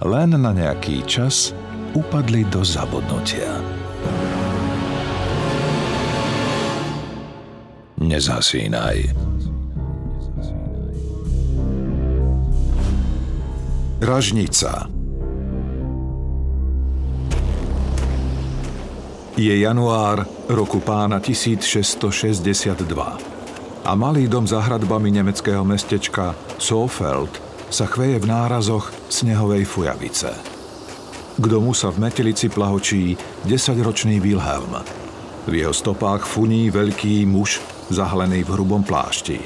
len na nejaký čas upadli do zabudnutia. Nezasínaj. Ražnica Je január roku pána 1662 a malý dom za hradbami nemeckého mestečka Sofeld sa chveje v nárazoch snehovej fujavice. K domu sa v metelici plahočí desaťročný Wilhelm. V jeho stopách funí veľký muž zahlený v hrubom plášti.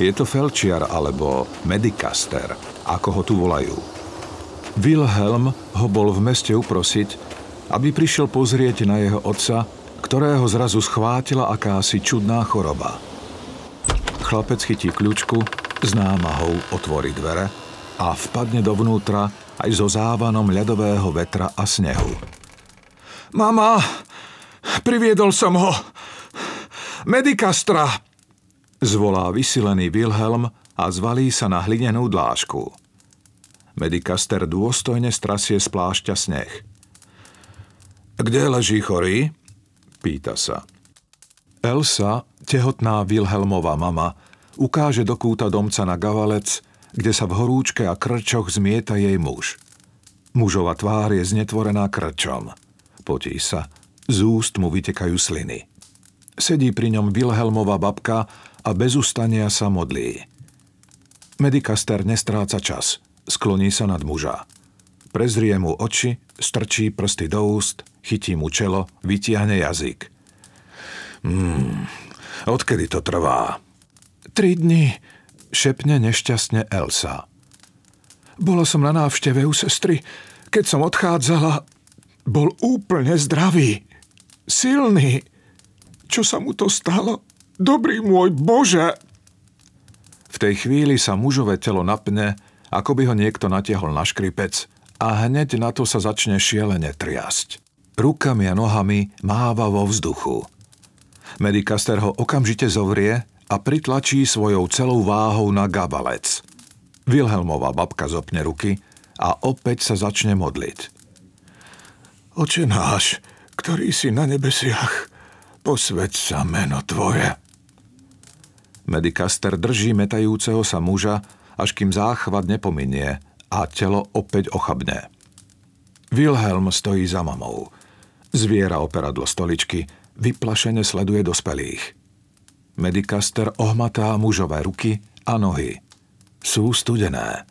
Je to felčiar alebo medikaster, ako ho tu volajú. Wilhelm ho bol v meste uprosiť, aby prišiel pozrieť na jeho otca, ktorého zrazu schvátila akási čudná choroba. Chlapec chytí kľúčku s námahou otvorí dvere a vpadne dovnútra aj so závanom ľadového vetra a snehu. Mama, priviedol som ho. Medikastra, zvolá vysilený Wilhelm a zvalí sa na hlinenú dlážku. Medikaster dôstojne strasie z plášťa sneh. Kde leží chorý? Pýta sa. Elsa, tehotná Wilhelmová mama, ukáže do kúta domca na gavalec, kde sa v horúčke a krčoch zmieta jej muž. Mužova tvár je znetvorená krčom. Potí sa. Z úst mu vytekajú sliny. Sedí pri ňom Wilhelmova babka a bez ustania sa modlí. Medikaster nestráca čas. Skloní sa nad muža. Prezrie mu oči, strčí prsty do úst, chytí mu čelo, vytiahne jazyk. Hmm, odkedy to trvá? Tri dni, šepne nešťastne Elsa. Bola som na návšteve u sestry. Keď som odchádzala, bol úplne zdravý. Silný. Čo sa mu to stalo? Dobrý môj Bože! V tej chvíli sa mužové telo napne, ako by ho niekto natiahol na škripec a hneď na to sa začne šielene triasť. Rukami a nohami máva vo vzduchu. Medikaster ho okamžite zovrie a pritlačí svojou celou váhou na gabalec. Wilhelmová babka zopne ruky a opäť sa začne modliť. Oče náš, ktorý si na nebesiach, posveď sa meno Tvoje. Medikaster drží metajúceho sa muža, až kým záchvat nepominie a telo opäť ochabne. Wilhelm stojí za mamou. Zviera operadlo stoličky, vyplašene sleduje dospelých. Medikaster ohmatá mužové ruky a nohy. Sú studené.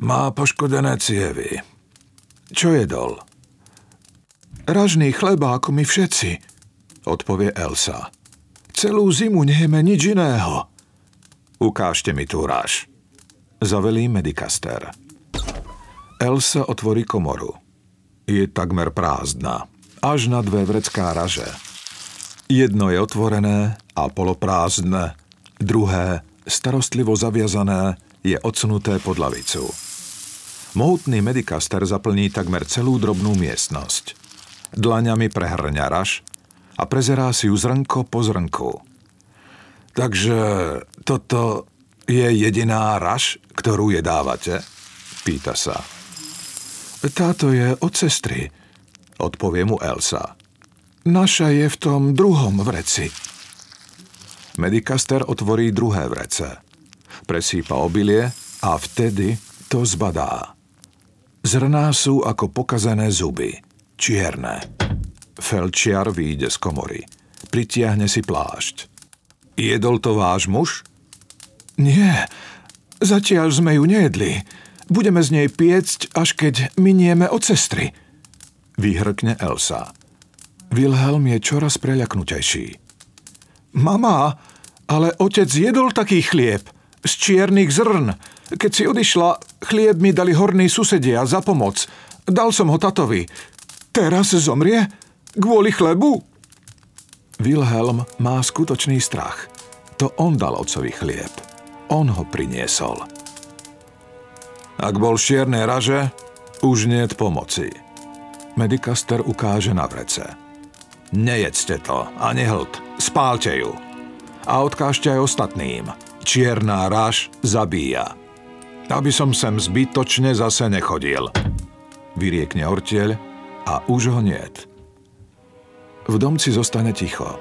Má poškodené cievy. Čo jedol? Ražný chleba, ako my všetci, odpovie Elsa. Celú zimu nejeme nič iného. Ukážte mi tú ráž. Zavelí Medikaster. Elsa otvorí komoru. Je takmer prázdna. Až na dve vrecká raže. Jedno je otvorené a poloprázdne, druhé, starostlivo zaviazané, je odsunuté pod lavicu. Mohutný medikaster zaplní takmer celú drobnú miestnosť. Dlaňami prehrňa raž a prezerá si ju zrnko po zrnku. Takže toto je jediná raž, ktorú je dávate? Pýta sa. Táto je od sestry, odpovie mu Elsa. Naša je v tom druhom vreci. Medikaster otvorí druhé vrece. Presýpa obilie a vtedy to zbadá. Zrná sú ako pokazené zuby. Čierne. Felčiar výjde z komory. Pritiahne si plášť. Jedol to váš muž? Nie, zatiaľ sme ju nejedli. Budeme z nej piecť, až keď minieme od sestry. Vyhrkne Elsa. Wilhelm je čoraz preľaknutejší. Mama, ale otec jedol taký chlieb z čiernych zrn. Keď si odišla, chlieb mi dali horní susedia za pomoc. Dal som ho tatovi. Teraz zomrie? Kvôli chlebu? Wilhelm má skutočný strach. To on dal otcovi chlieb. On ho priniesol. Ak bol z čiernej raže, už nie pomoci. Medikaster ukáže na vrece. Nejedzte to a nehlt, spálte ju. A odkážte aj ostatným. Čierna raž zabíja. Aby som sem zbytočne zase nechodil. Vyriekne orteľ a už ho niet. V domci zostane ticho.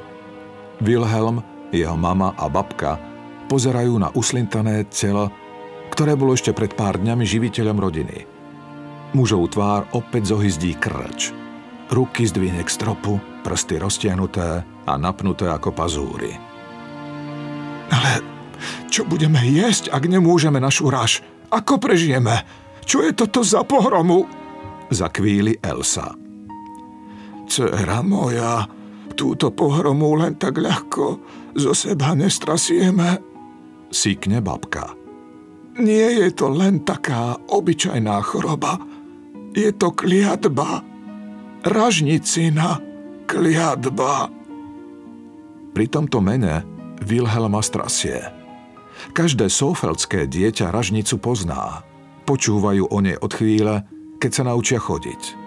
Wilhelm, jeho mama a babka pozerajú na uslintané telo, ktoré bolo ešte pred pár dňami živiteľom rodiny. Mužov tvár opäť zohyzdí krč. Ruky zdvihne k stropu, prsty roztiahnuté a napnuté ako pazúry. Ale čo budeme jesť, ak nemôžeme našu raž? Ako prežijeme? Čo je toto za pohromu? Zakvíli Elsa. Cera moja, túto pohromu len tak ľahko zo seba nestrasieme. Sýkne babka. Nie je to len taká obyčajná choroba. Je to kliatba. Ražnicina kliatba. Pri tomto mene Wilhelma strasie. Každé sofeldské dieťa ražnicu pozná. Počúvajú o nej od chvíle, keď sa naučia chodiť.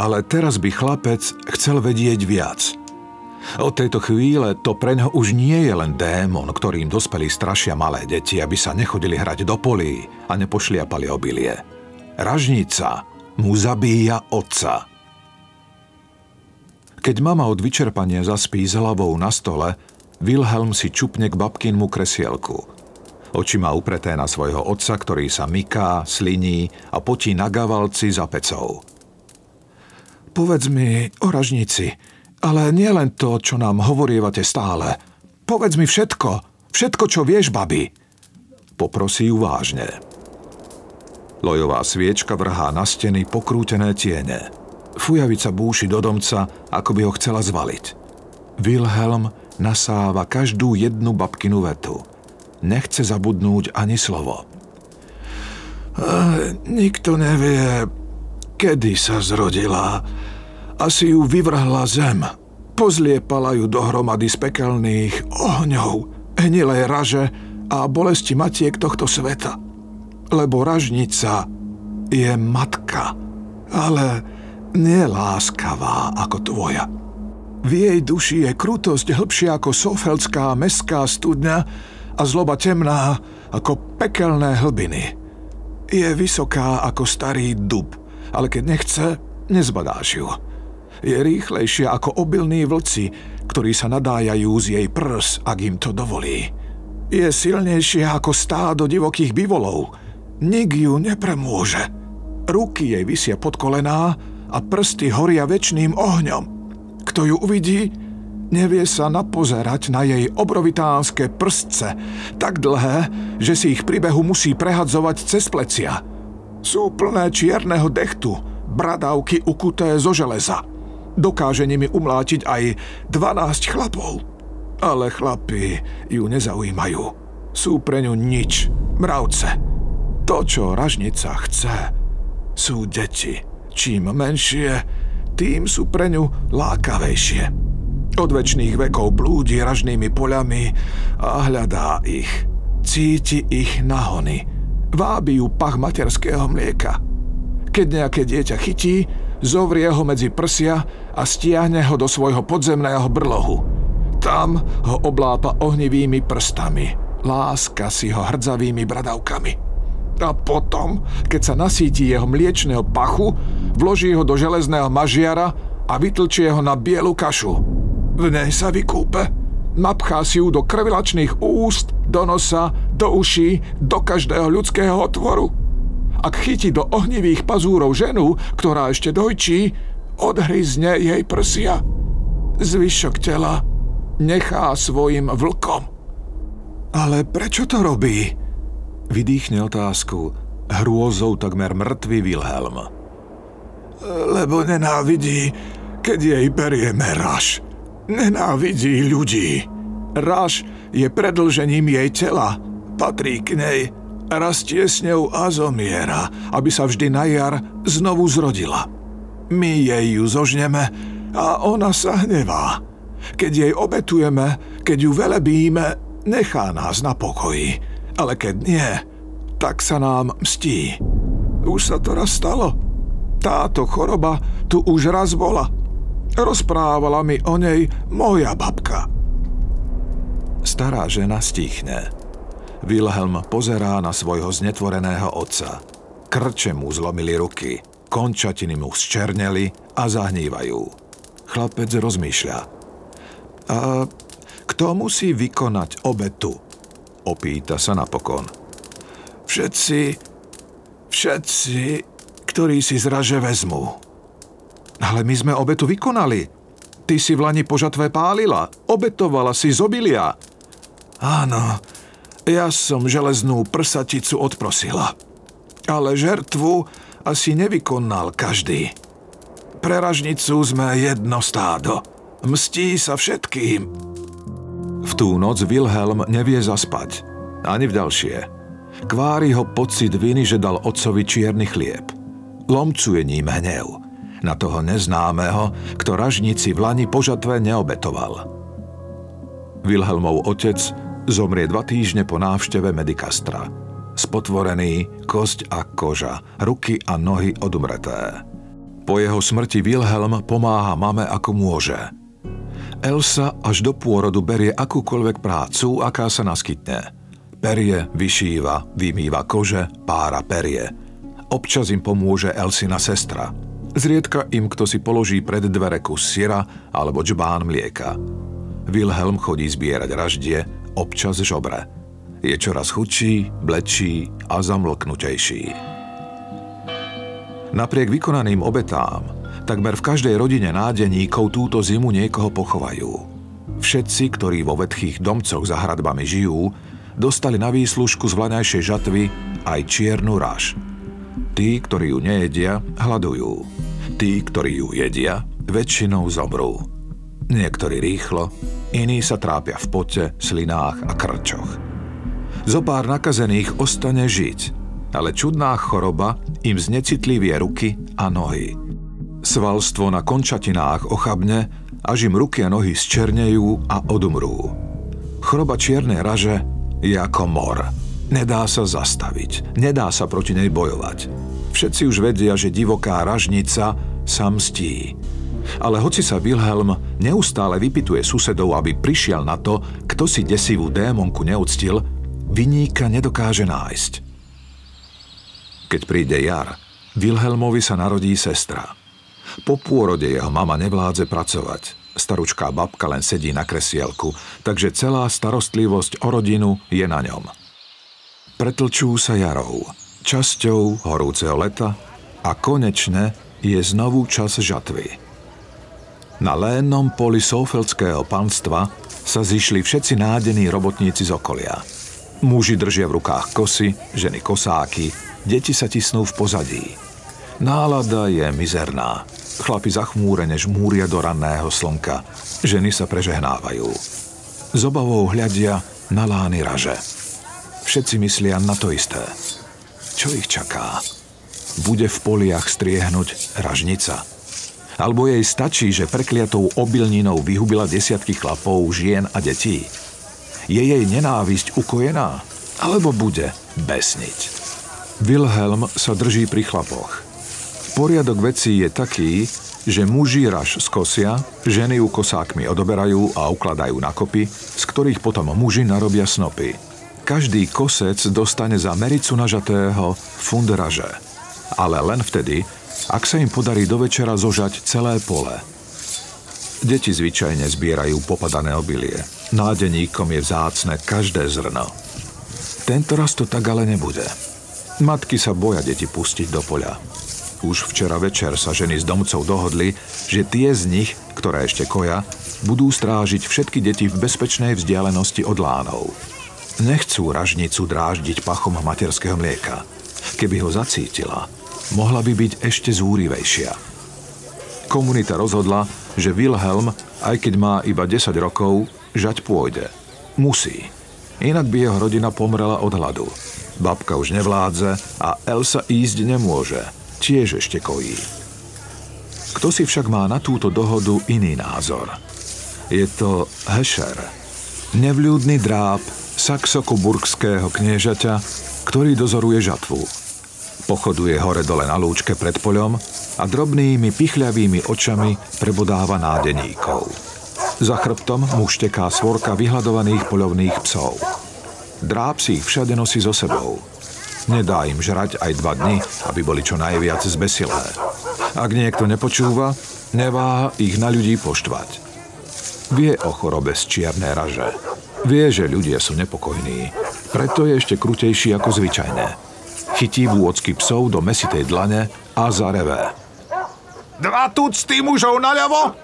Ale teraz by chlapec chcel vedieť viac. Od tejto chvíle to pre ňo už nie je len démon, ktorým dospelí strašia malé deti, aby sa nechodili hrať do polí a nepošliapali obilie. Ražnica mu zabíja otca. Keď mama od vyčerpania zaspí s hlavou na stole, Wilhelm si čupne k babkinmu kresielku. Oči má upreté na svojho otca, ktorý sa myká, sliní a potí na gavalci za pecou. Povedz mi o ražnici, ale nie len to, čo nám hovorievate stále. Povedz mi všetko, všetko, čo vieš, babi. Poprosí ju vážne. Lojová sviečka vrhá na steny pokrútené tiene. Fujavica búši do domca, ako by ho chcela zvaliť. Wilhelm nasáva každú jednu babkinu vetu. Nechce zabudnúť ani slovo. nikto nevie, kedy sa zrodila. Asi ju vyvrhla zem. Pozliepala ju dohromady z pekelných ohňov, hnilej raže a bolesti matiek tohto sveta. Lebo ražnica je matka, ale nie láskavá ako tvoja. V jej duši je krutosť hlbšia ako sofeldská mestská studňa a zloba temná ako pekelné hlbiny. Je vysoká ako starý dub – ale keď nechce, nezbadáš ju. Je rýchlejšia ako obilní vlci, ktorí sa nadájajú z jej prs, ak im to dovolí. Je silnejšia ako stádo divokých bivolov. Nik ju nepremôže. Ruky jej vysia pod kolená a prsty horia väčšným ohňom. Kto ju uvidí, nevie sa napozerať na jej obrovitánske prstce, tak dlhé, že si ich príbehu musí prehadzovať cez plecia – sú plné čierneho dechtu, bradávky ukuté zo železa. Dokáže nimi umlátiť aj 12 chlapov. Ale chlapi ju nezaujímajú. Sú pre ňu nič, mravce. To, čo ražnica chce, sú deti. Čím menšie, tým sú pre ňu lákavejšie. Od väčšných vekov blúdi ražnými poľami a hľadá ich. Cíti ich nahony – Vábi ju pach materského mlieka. Keď nejaké dieťa chytí, zovrie ho medzi prsia a stiahne ho do svojho podzemného brlohu. Tam ho oblápa ohnivými prstami. Láska si ho hrdzavými bradavkami. A potom, keď sa nasíti jeho mliečného pachu, vloží ho do železného mažiara a vytlčie ho na bielu kašu. V nej sa vykúpe napchá si ju do krvilačných úst, do nosa, do uší, do každého ľudského otvoru. Ak chytí do ohnivých pazúrov ženu, ktorá ešte dojčí, odhryzne jej prsia. Zvyšok tela nechá svojim vlkom. Ale prečo to robí? Vydýchne otázku, hrôzou takmer mŕtvý Wilhelm. Lebo nenávidí, keď jej berieme raž. Nenávidí ľudí. Raž je predlžením jej tela, patrí k nej rastie s ňou a zomiera, aby sa vždy na jar znovu zrodila. My jej ju zožneme a ona sa hnevá. Keď jej obetujeme, keď ju velebíme, nechá nás na pokoji. Ale keď nie, tak sa nám mstí. Už sa to raz stalo. Táto choroba tu už raz bola. Rozprávala mi o nej moja babka. Stará žena stichne. Wilhelm pozerá na svojho znetvoreného otca. Krče mu zlomili ruky, končatiny mu zčerneli a zahnívajú. Chlapec rozmýšľa. A kto musí vykonať obetu? Opýta sa napokon. Všetci, všetci, ktorí si zraže vezmú. Ale my sme obetu vykonali. Ty si v lani požatvé pálila, obetovala si z obilia. Áno, ja som železnú prsaticu odprosila. Ale žertvu asi nevykonal každý. Pre ražnicu sme jedno stádo. Mstí sa všetkým. V tú noc Wilhelm nevie zaspať. Ani v ďalšie. Kvári ho pocit viny, že dal otcovi čierny chlieb. Lomcuje ním hnev. Na toho neznámeho, kto ražnici v lani požatve neobetoval. Wilhelmov otec zomrie dva týždne po návšteve Medikastra. Spotvorený, kosť a koža, ruky a nohy odumreté. Po jeho smrti Wilhelm pomáha mame ako môže. Elsa až do pôrodu berie akúkoľvek prácu, aká sa naskytne – Perie vyšíva, vymýva kože, pára perie. Občas im pomôže Elsina sestra. Zriedka im kto si položí pred dvere kus syra alebo džbán mlieka. Wilhelm chodí zbierať raždie, občas žobre. Je čoraz chudší, blečí a zamlknutejší. Napriek vykonaným obetám, takmer v každej rodine nádeníkov túto zimu niekoho pochovajú. Všetci, ktorí vo vetchých domcoch za hradbami žijú, dostali na výslužku z vlaňajšej žatvy aj čiernu raž. Tí, ktorí ju nejedia, hľadujú. Tí, ktorí ju jedia, väčšinou zomrú. Niektorí rýchlo, iní sa trápia v pote, slinách a krčoch. Zopár nakazených ostane žiť, ale čudná choroba im znecitlivie ruky a nohy. Svalstvo na končatinách ochabne, až im ruky a nohy zčernejú a odumrú. Choroba čiernej raže je ako mor. Nedá sa zastaviť, nedá sa proti nej bojovať. Všetci už vedia, že divoká ražnica sa mstí. Ale hoci sa Wilhelm neustále vypituje susedov, aby prišiel na to, kto si desivú démonku neúctil, vyníka nedokáže nájsť. Keď príde jar, Wilhelmovi sa narodí sestra. Po pôrode jeho mama nevládze pracovať. Staručká babka len sedí na kresielku, takže celá starostlivosť o rodinu je na ňom. Pretlčú sa jarou, časťou horúceho leta a konečne je znovu čas žatvy. Na lénnom poli Sofeldského panstva sa zišli všetci nádení robotníci z okolia. Muži držia v rukách kosy, ženy kosáky, deti sa tisnú v pozadí. Nálada je mizerná. Chlapi zachmúrene žmúria do ranného slnka. Ženy sa prežehnávajú. Z obavou hľadia na lány raže. Všetci myslia na to isté. Čo ich čaká? Bude v poliach striehnuť ražnica? Alebo jej stačí, že prekliatou obilninou vyhubila desiatky chlapov, žien a detí? Je jej nenávisť ukojená? Alebo bude besniť? Wilhelm sa drží pri chlapoch – Poriadok vecí je taký, že muži raž skosia, ženy ju kosákmi odoberajú a ukladajú na kopy, z ktorých potom muži narobia snopy. Každý kosec dostane za mericu nažatého fund raže. Ale len vtedy, ak sa im podarí do večera zožať celé pole. Deti zvyčajne zbierajú popadané obilie. Nádeníkom je vzácne každé zrno. Tento raz to tak ale nebude. Matky sa boja deti pustiť do poľa. Už včera večer sa ženy z domcov dohodli, že tie z nich, ktoré ešte koja, budú strážiť všetky deti v bezpečnej vzdialenosti od lánov. Nechcú ražnicu dráždiť pachom materského mlieka. Keby ho zacítila, mohla by byť ešte zúrivejšia. Komunita rozhodla, že Wilhelm, aj keď má iba 10 rokov, žať pôjde. Musí. Inak by jeho rodina pomrela od hladu. Babka už nevládze a Elsa ísť nemôže. Tiež ešte kojí. Kto si však má na túto dohodu iný názor? Je to Hesher, nevľúdny dráb saxokoburgského kniežaťa, ktorý dozoruje žatvu. Pochoduje hore-dole na lúčke pred poľom a drobnými pichľavými očami prebodáva nádeníkov. Za chrbtom mu šteká svorka vyhľadovaných poľovných psov. Dráb si ich všade nosí so sebou. Nedá im žrať aj dva dny, aby boli čo najviac zbesilé. Ak niekto nepočúva, neváha ich na ľudí poštvať. Vie o chorobe z čiernej raže. Vie, že ľudia sú nepokojní. Preto je ešte krutejší ako zvyčajné chytí vôcky psov do mesitej dlane a zarevé. Dva tucty mužov naľavo,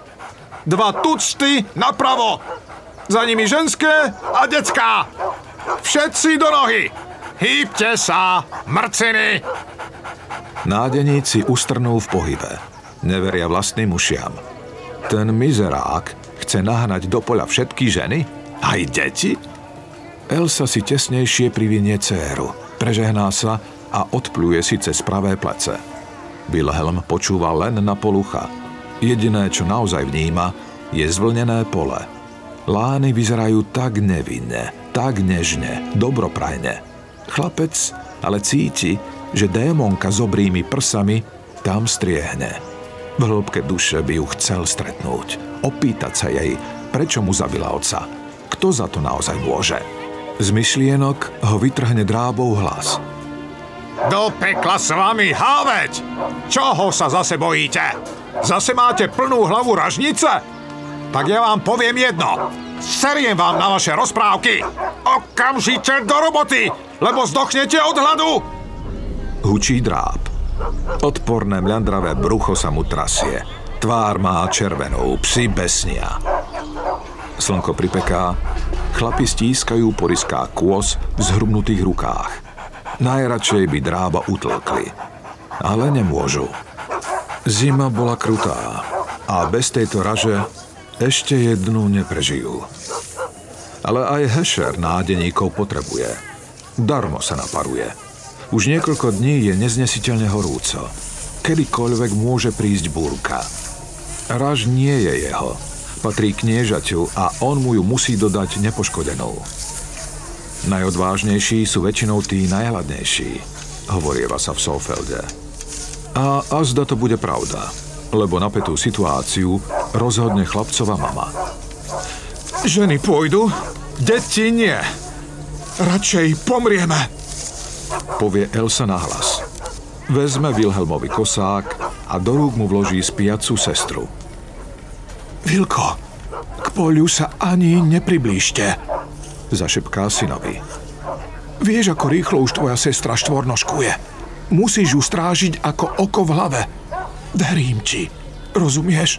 dva tucty napravo. Za nimi ženské a decká. Všetci do nohy. Hýbte sa, mrciny. Nádeníci ustrnú v pohybe. Neveria vlastným ušiam. Ten mizerák chce nahnať do poľa všetky ženy? Aj deti? Elsa si tesnejšie privinie céru. Prežehná sa a odpluje si cez pravé plece. Wilhelm počúva len na polucha. Jediné, čo naozaj vníma, je zvlnené pole. Lány vyzerajú tak nevinne, tak nežne, dobroprajne. Chlapec ale cíti, že démonka s obrými prsami tam striehne. V hĺbke duše by ju chcel stretnúť, opýtať sa jej, prečo mu zabila oca. Kto za to naozaj môže? Z myšlienok ho vytrhne drábov hlas – do pekla s vami, háveť! Čoho sa zase bojíte? Zase máte plnú hlavu ražnice? Tak ja vám poviem jedno. Seriem vám na vaše rozprávky. Okamžite do roboty, lebo zdochnete od hladu. Hučí dráb. Odporné mľandravé brucho sa mu trasie. Tvár má červenú, psi besnia. Slnko pripeká, chlapi stískajú poriská kôz v zhrubnutých rukách. Najradšej by drába utlkli. Ale nemôžu. Zima bola krutá a bez tejto raže ešte jednu neprežijú. Ale aj Hešer nádeníkov potrebuje. Darmo sa naparuje. Už niekoľko dní je neznesiteľne horúco. Kedykoľvek môže prísť búrka. Raž nie je jeho. Patrí kniežaťu a on mu ju musí dodať nepoškodenú. Najodvážnejší sú väčšinou tí najhladnejší, hovorieva sa v Sofelde. A azda to bude pravda, lebo napätú situáciu rozhodne chlapcova mama. Ženy pôjdu, deti nie. Radšej pomrieme, povie Elsa nahlas. Vezme Wilhelmovi kosák a do rúk mu vloží spiacu sestru. Vilko, k poliu sa ani nepriblížte, zašepká synovi. Vieš, ako rýchlo už tvoja sestra štvornoškuje. Musíš ju strážiť ako oko v hlave. Verím ti. Rozumieš?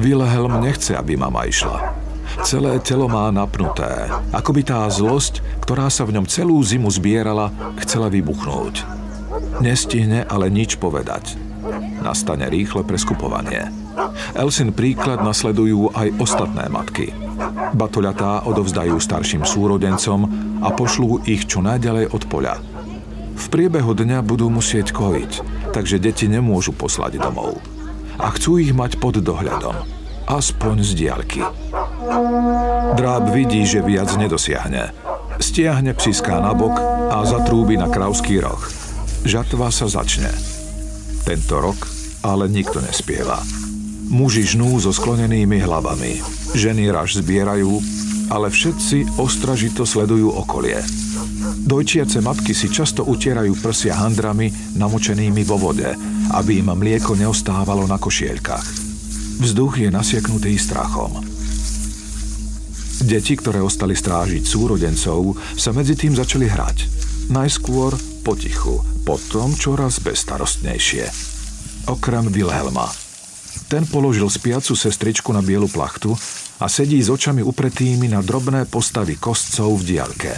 Wilhelm nechce, aby mama išla. Celé telo má napnuté, ako by tá zlosť, ktorá sa v ňom celú zimu zbierala, chcela vybuchnúť. Nestihne ale nič povedať. Nastane rýchle preskupovanie. Elsin príklad nasledujú aj ostatné matky. Batoľatá odovzdajú starším súrodencom a pošlú ich čo najďalej od poľa. V priebehu dňa budú musieť kojiť, takže deti nemôžu poslať domov. A chcú ich mať pod dohľadom. Aspoň z diaľky. Dráb vidí, že viac nedosiahne. Stiahne psiská na bok a zatrúbi na kravský roh. Žatva sa začne. Tento rok ale nikto nespieva. Muži žnú so sklonenými hlavami. Ženy raž zbierajú, ale všetci ostražito sledujú okolie. Dojčiace matky si často utierajú prsia handrami namočenými vo vode, aby im mlieko neostávalo na košielkach. Vzduch je nasiaknutý strachom. Deti, ktoré ostali strážiť súrodencov, sa medzi tým začali hrať. Najskôr potichu, potom čoraz bezstarostnejšie. Okrem Wilhelma – ten položil spiacu sestričku na bielu plachtu a sedí s očami upretými na drobné postavy kostcov v diaľke.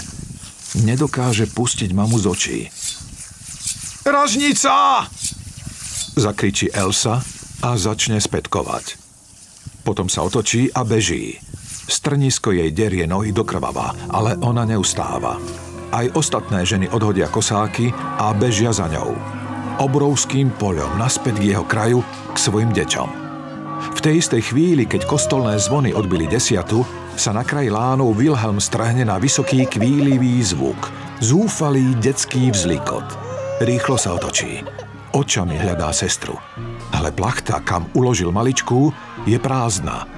Nedokáže pustiť mamu z očí. Ražnica! Zakričí Elsa a začne spätkovať. Potom sa otočí a beží. Strnisko jej derie nohy do krvava, ale ona neustáva. Aj ostatné ženy odhodia kosáky a bežia za ňou. Obrovským poľom naspäť k jeho kraju, k svojim deťom. V tej istej chvíli, keď kostolné zvony odbili desiatu, sa na kraji lánov Wilhelm strhne na vysoký kvílivý zvuk. Zúfalý detský vzlikot. Rýchlo sa otočí. Očami hľadá sestru. Ale plachta, kam uložil maličku, je prázdna.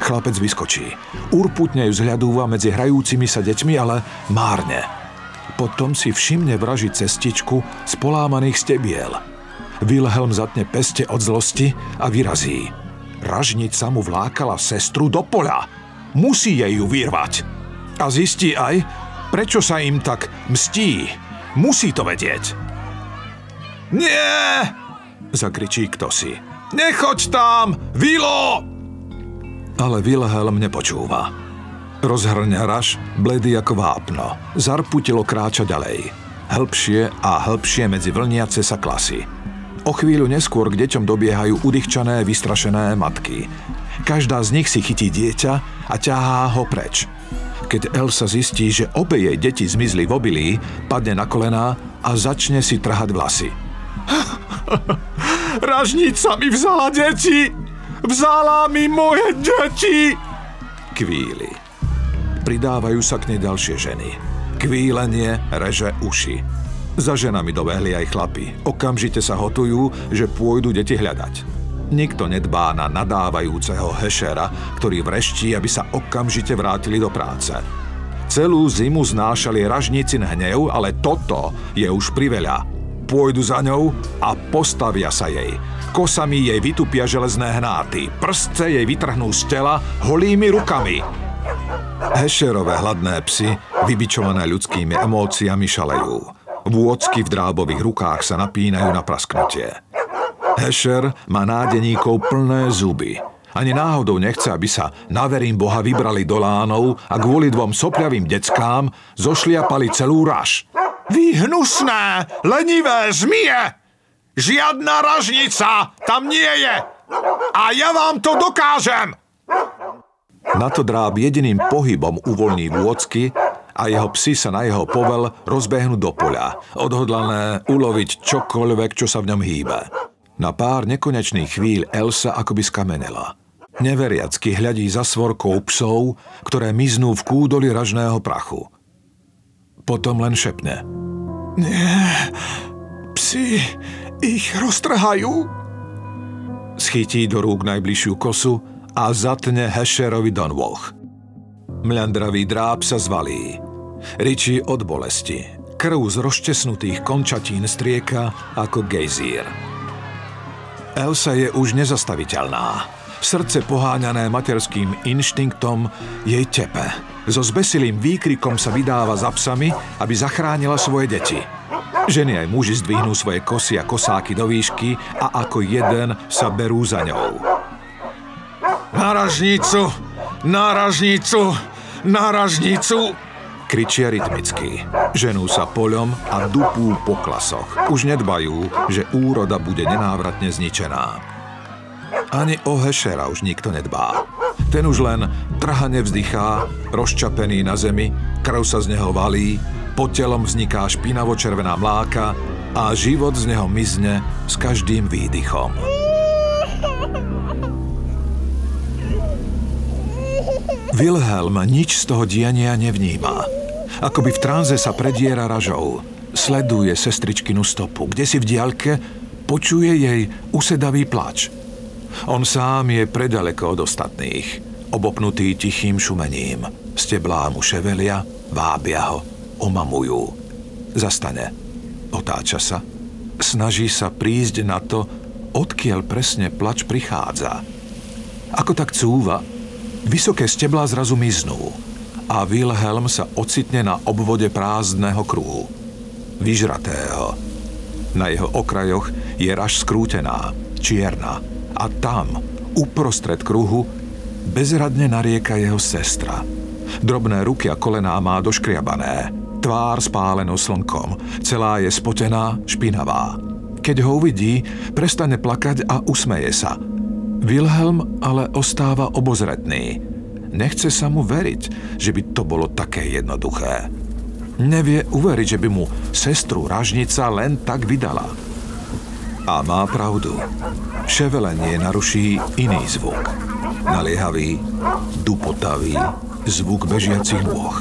Chlapec vyskočí. Urputne ju zhľadúva medzi hrajúcimi sa deťmi, ale márne. Potom si všimne vraži cestičku z polámaných stebiel. Wilhelm zatne peste od zlosti a vyrazí. Ražnica mu vlákala sestru do poľa. Musí jej ju vyrvať. A zistí aj, prečo sa im tak mstí. Musí to vedieť. Nie! Zakričí kto si. Nechoď tam, Vilo! Ale Wilhelm nepočúva. Rozhrňa raž, bledý ako vápno. Zarputilo kráča ďalej. Hĺbšie a hĺbšie medzi vlniace sa klasy. O chvíľu neskôr k deťom dobiehajú udýchčané, vystrašené matky. Každá z nich si chytí dieťa a ťahá ho preč. Keď Elsa zistí, že obe jej deti zmizli v obilí, padne na kolená a začne si trhať vlasy. Ražnica mi vzala deti! Vzala mi moje deti! Kvíli. Pridávajú sa k nej ďalšie ženy. Kvílenie reže uši. Za ženami dobehli aj chlapi. Okamžite sa hotujú, že pôjdu deti hľadať. Nikto nedbá na nadávajúceho hešera, ktorý vreští, aby sa okamžite vrátili do práce. Celú zimu znášali ražníci hnev, ale toto je už priveľa. Pôjdu za ňou a postavia sa jej. Kosami jej vytupia železné hnáty, prstce jej vytrhnú z tela holými rukami. Hešerové hladné psy, vybičované ľudskými emóciami, šalejú. Vôcky v drábových rukách sa napínajú na prasknutie. Hesher má nádeníkov plné zuby. Ani náhodou nechce, aby sa na verím Boha vybrali do lánov a kvôli dvom sopľavým deckám zošliapali celú raž. Vy hnusné, lenivé zmije! Žiadna ražnica tam nie je! A ja vám to dokážem! Na to dráb jediným pohybom uvoľní vôcky a jeho psi sa na jeho povel rozbehnú do poľa, odhodlané uloviť čokoľvek, čo sa v ňom hýbe. Na pár nekonečných chvíľ Elsa akoby skamenela. Neveriacky hľadí za svorkou psov, ktoré miznú v kúdoli ražného prachu. Potom len šepne. Nie, psi ich roztrhajú. Schytí do rúk najbližšiu kosu a zatne Hešerovi do nôh. Mľandravý dráb sa zvalí. Ričí od bolesti. Krv z rozčesnutých končatín strieka ako gejzír. Elsa je už nezastaviteľná. Srdce poháňané materským inštinktom jej tepe. So zbesilým výkrikom sa vydáva za psami, aby zachránila svoje deti. Ženy aj muži zdvihnú svoje kosy a kosáky do výšky a ako jeden sa berú za ňou. Náražnícu! Náražnícu! Náražnícu! kričia rytmicky. Ženú sa poľom a dupú po klasoch. Už nedbajú, že úroda bude nenávratne zničená. Ani o Hešera už nikto nedbá. Ten už len trhane vzdychá, rozčapený na zemi, krv sa z neho valí, pod telom vzniká špinavo-červená mláka a život z neho mizne s každým výdychom. Wilhelm nič z toho diania nevníma. Akoby v tranze sa prediera ražou. Sleduje sestričkinu stopu. Kde si v diaľke počuje jej usedavý plač. On sám je predaleko od ostatných. Obopnutý tichým šumením. Steblá mu ševelia, vábia ho, omamujú. Zastane. Otáča sa. Snaží sa prísť na to, odkiaľ presne plač prichádza. Ako tak cúva, vysoké steblá zrazu miznú a Wilhelm sa ocitne na obvode prázdneho kruhu. Vyžratého. Na jeho okrajoch je raž skrútená, čierna a tam, uprostred kruhu, bezradne narieka jeho sestra. Drobné ruky a kolená má doškriabané, tvár spálenou slnkom, celá je spotená, špinavá. Keď ho uvidí, prestane plakať a usmeje sa. Wilhelm ale ostáva obozretný – Nechce sa mu veriť, že by to bolo také jednoduché. Nevie uveriť, že by mu sestru ražnica len tak vydala. A má pravdu. Ševelenie naruší iný zvuk. Naliehavý, dupotavý, zvuk bežiacich nôh.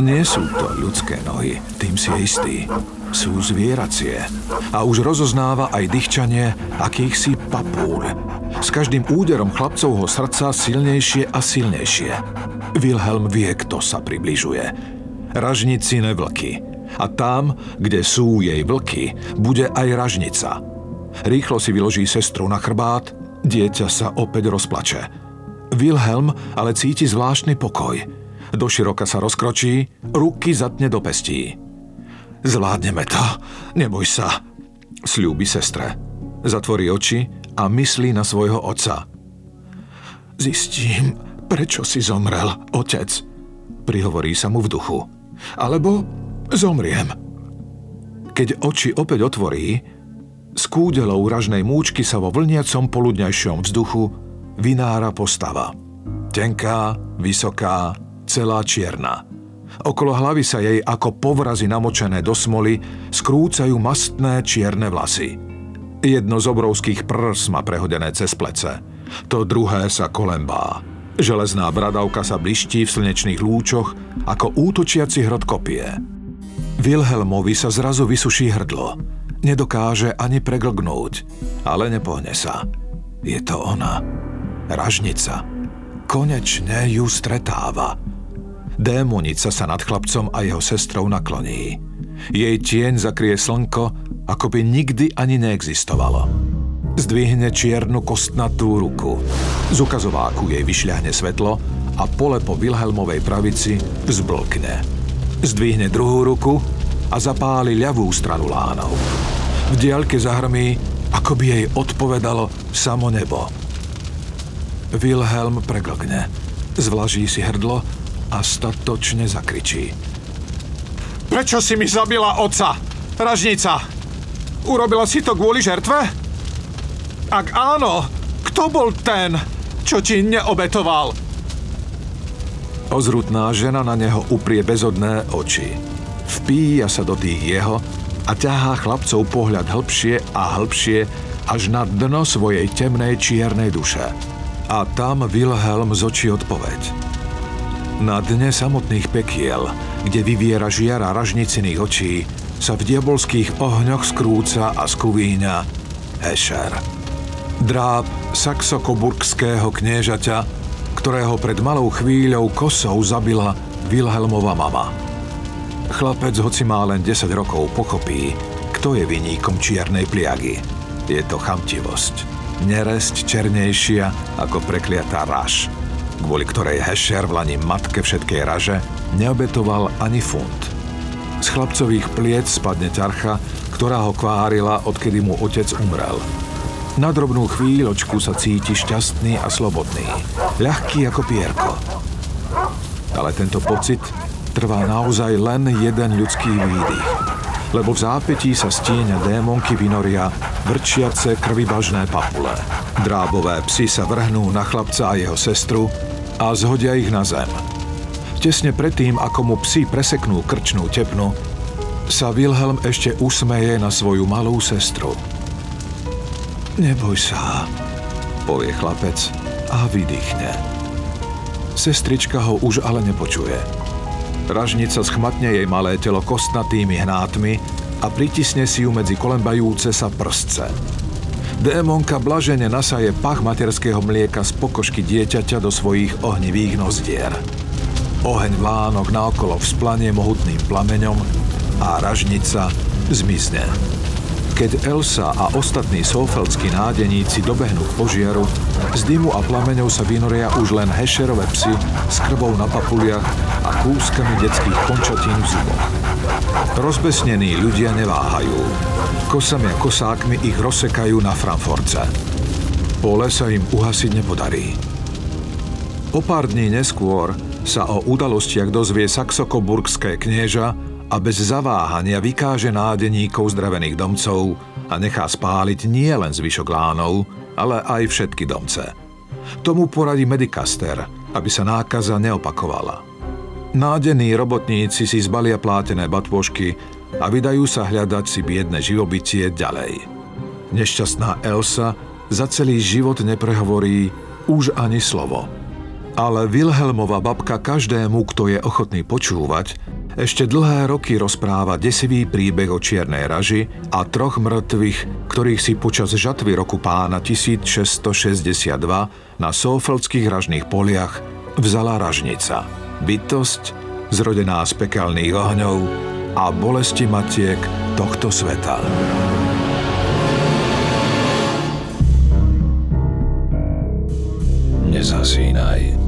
Nie sú to ľudské nohy, tým si istý. Sú zvieracie. A už rozoznáva aj dýchčanie akýchsi papúľ. S každým úderom chlapcovho srdca silnejšie a silnejšie. Wilhelm vie, kto sa približuje ražnicine vlky. A tam, kde sú jej vlky, bude aj ražnica. Rýchlo si vyloží sestru na chrbát, dieťa sa opäť rozplače. Wilhelm ale cíti zvláštny pokoj. Doširoka sa rozkročí, ruky zatne do pestí. Zvládneme to, neboj sa, sľúbi sestre. Zatvorí oči a myslí na svojho otca. Zistím, prečo si zomrel, otec, prihovorí sa mu v duchu alebo zomriem. Keď oči opäť otvorí, z kúdelov ražnej múčky sa vo vlniacom poludňajšom vzduchu vynára postava. Tenká, vysoká, celá čierna. Okolo hlavy sa jej ako povrazy namočené do smoly skrúcajú mastné čierne vlasy. Jedno z obrovských prs má prehodené cez plece. To druhé sa kolembá. Železná bradavka sa bliští v slnečných lúčoch ako útočiaci hrot kopie. Wilhelmovi sa zrazu vysuší hrdlo. Nedokáže ani preglgnúť, ale nepohne sa. Je to ona. Ražnica. Konečne ju stretáva. Démonica sa nad chlapcom a jeho sestrou nakloní. Jej tieň zakrie slnko, ako by nikdy ani neexistovalo. Zdvihne čiernu kostnatú ruku. Z ukazováku jej vyšľahne svetlo a pole po Wilhelmovej pravici vzblkne. Zdvihne druhú ruku a zapáli ľavú stranu lánov. V diaľke zahrmí, ako by jej odpovedalo samo nebo. Wilhelm preglgne, zvlaží si hrdlo a statočne zakričí. Prečo si mi zabila oca, ražnica? Urobila si to kvôli žertve? Ak áno, kto bol ten, čo ti neobetoval? Ozrutná žena na neho uprie bezodné oči. Vpíja sa do tých jeho a ťahá chlapcov pohľad hĺbšie a hĺbšie až na dno svojej temnej čiernej duše. A tam Wilhelm z očí odpoveď. Na dne samotných pekiel, kde vyviera žiara ražniciných očí, sa v diabolských ohňoch skrúca a skuvíňa Hesher dráp saxokoburgského kniežaťa, ktorého pred malou chvíľou kosou zabila Wilhelmova mama. Chlapec, hoci má len 10 rokov, pochopí, kto je vyníkom čiernej pliagy. Je to chamtivosť. Neresť černejšia ako prekliatá raž, kvôli ktorej Hesher v lani matke všetkej raže neobetoval ani funt. Z chlapcových pliec spadne ťarcha, ktorá ho kvárila, odkedy mu otec umrel – na drobnú chvíľočku sa cíti šťastný a slobodný. Ľahký ako pierko. Ale tento pocit trvá naozaj len jeden ľudský výdych. Lebo v zápetí sa stieňa démonky vynoria vrčiace krvibažné papule. Drábové psy sa vrhnú na chlapca a jeho sestru a zhodia ich na zem. Tesne predtým, ako mu psi preseknú krčnú tepnu, sa Wilhelm ešte usmeje na svoju malú sestru – Neboj sa, povie chlapec a vydýchne. Sestrička ho už ale nepočuje. Ražnica schmatne jej malé telo kostnatými hnátmi a pritisne si ju medzi kolembajúce sa prstce. Démonka blažene nasaje pach materského mlieka z pokožky dieťaťa do svojich ohnivých nozdier. Oheň vlánok naokolo vzplanie mohutným plameňom a ražnica zmizne. Keď Elsa a ostatní sofeldskí nádeníci dobehnú k požiaru, z dymu a plameňov sa vynoria už len hešerové psy s krvou na papuliach a kúskami detských končatín v zuboch. Rozbesnení ľudia neváhajú. Kosami a kosákmi ich rozsekajú na Frankforce. Pole sa im uhasiť nepodarí. O pár dní neskôr sa o udalostiach dozvie saxokoburgské knieža a bez zaváhania vykáže nádeníkov zdravených domcov a nechá spáliť nie len zvyšok lánov, ale aj všetky domce. Tomu poradí medikaster, aby sa nákaza neopakovala. Nádení robotníci si zbalia plátené batvošky a vydajú sa hľadať si biedne živobytie ďalej. Nešťastná Elsa za celý život neprehovorí už ani slovo. Ale Wilhelmova babka každému, kto je ochotný počúvať, ešte dlhé roky rozpráva desivý príbeh o čiernej raži a troch mŕtvych, ktorých si počas žatvy roku pána 1662 na Sofeldských ražných poliach vzala ražnica. Bytosť, zrodená z pekelných ohňov a bolesti matiek tohto sveta. Nezasínaj.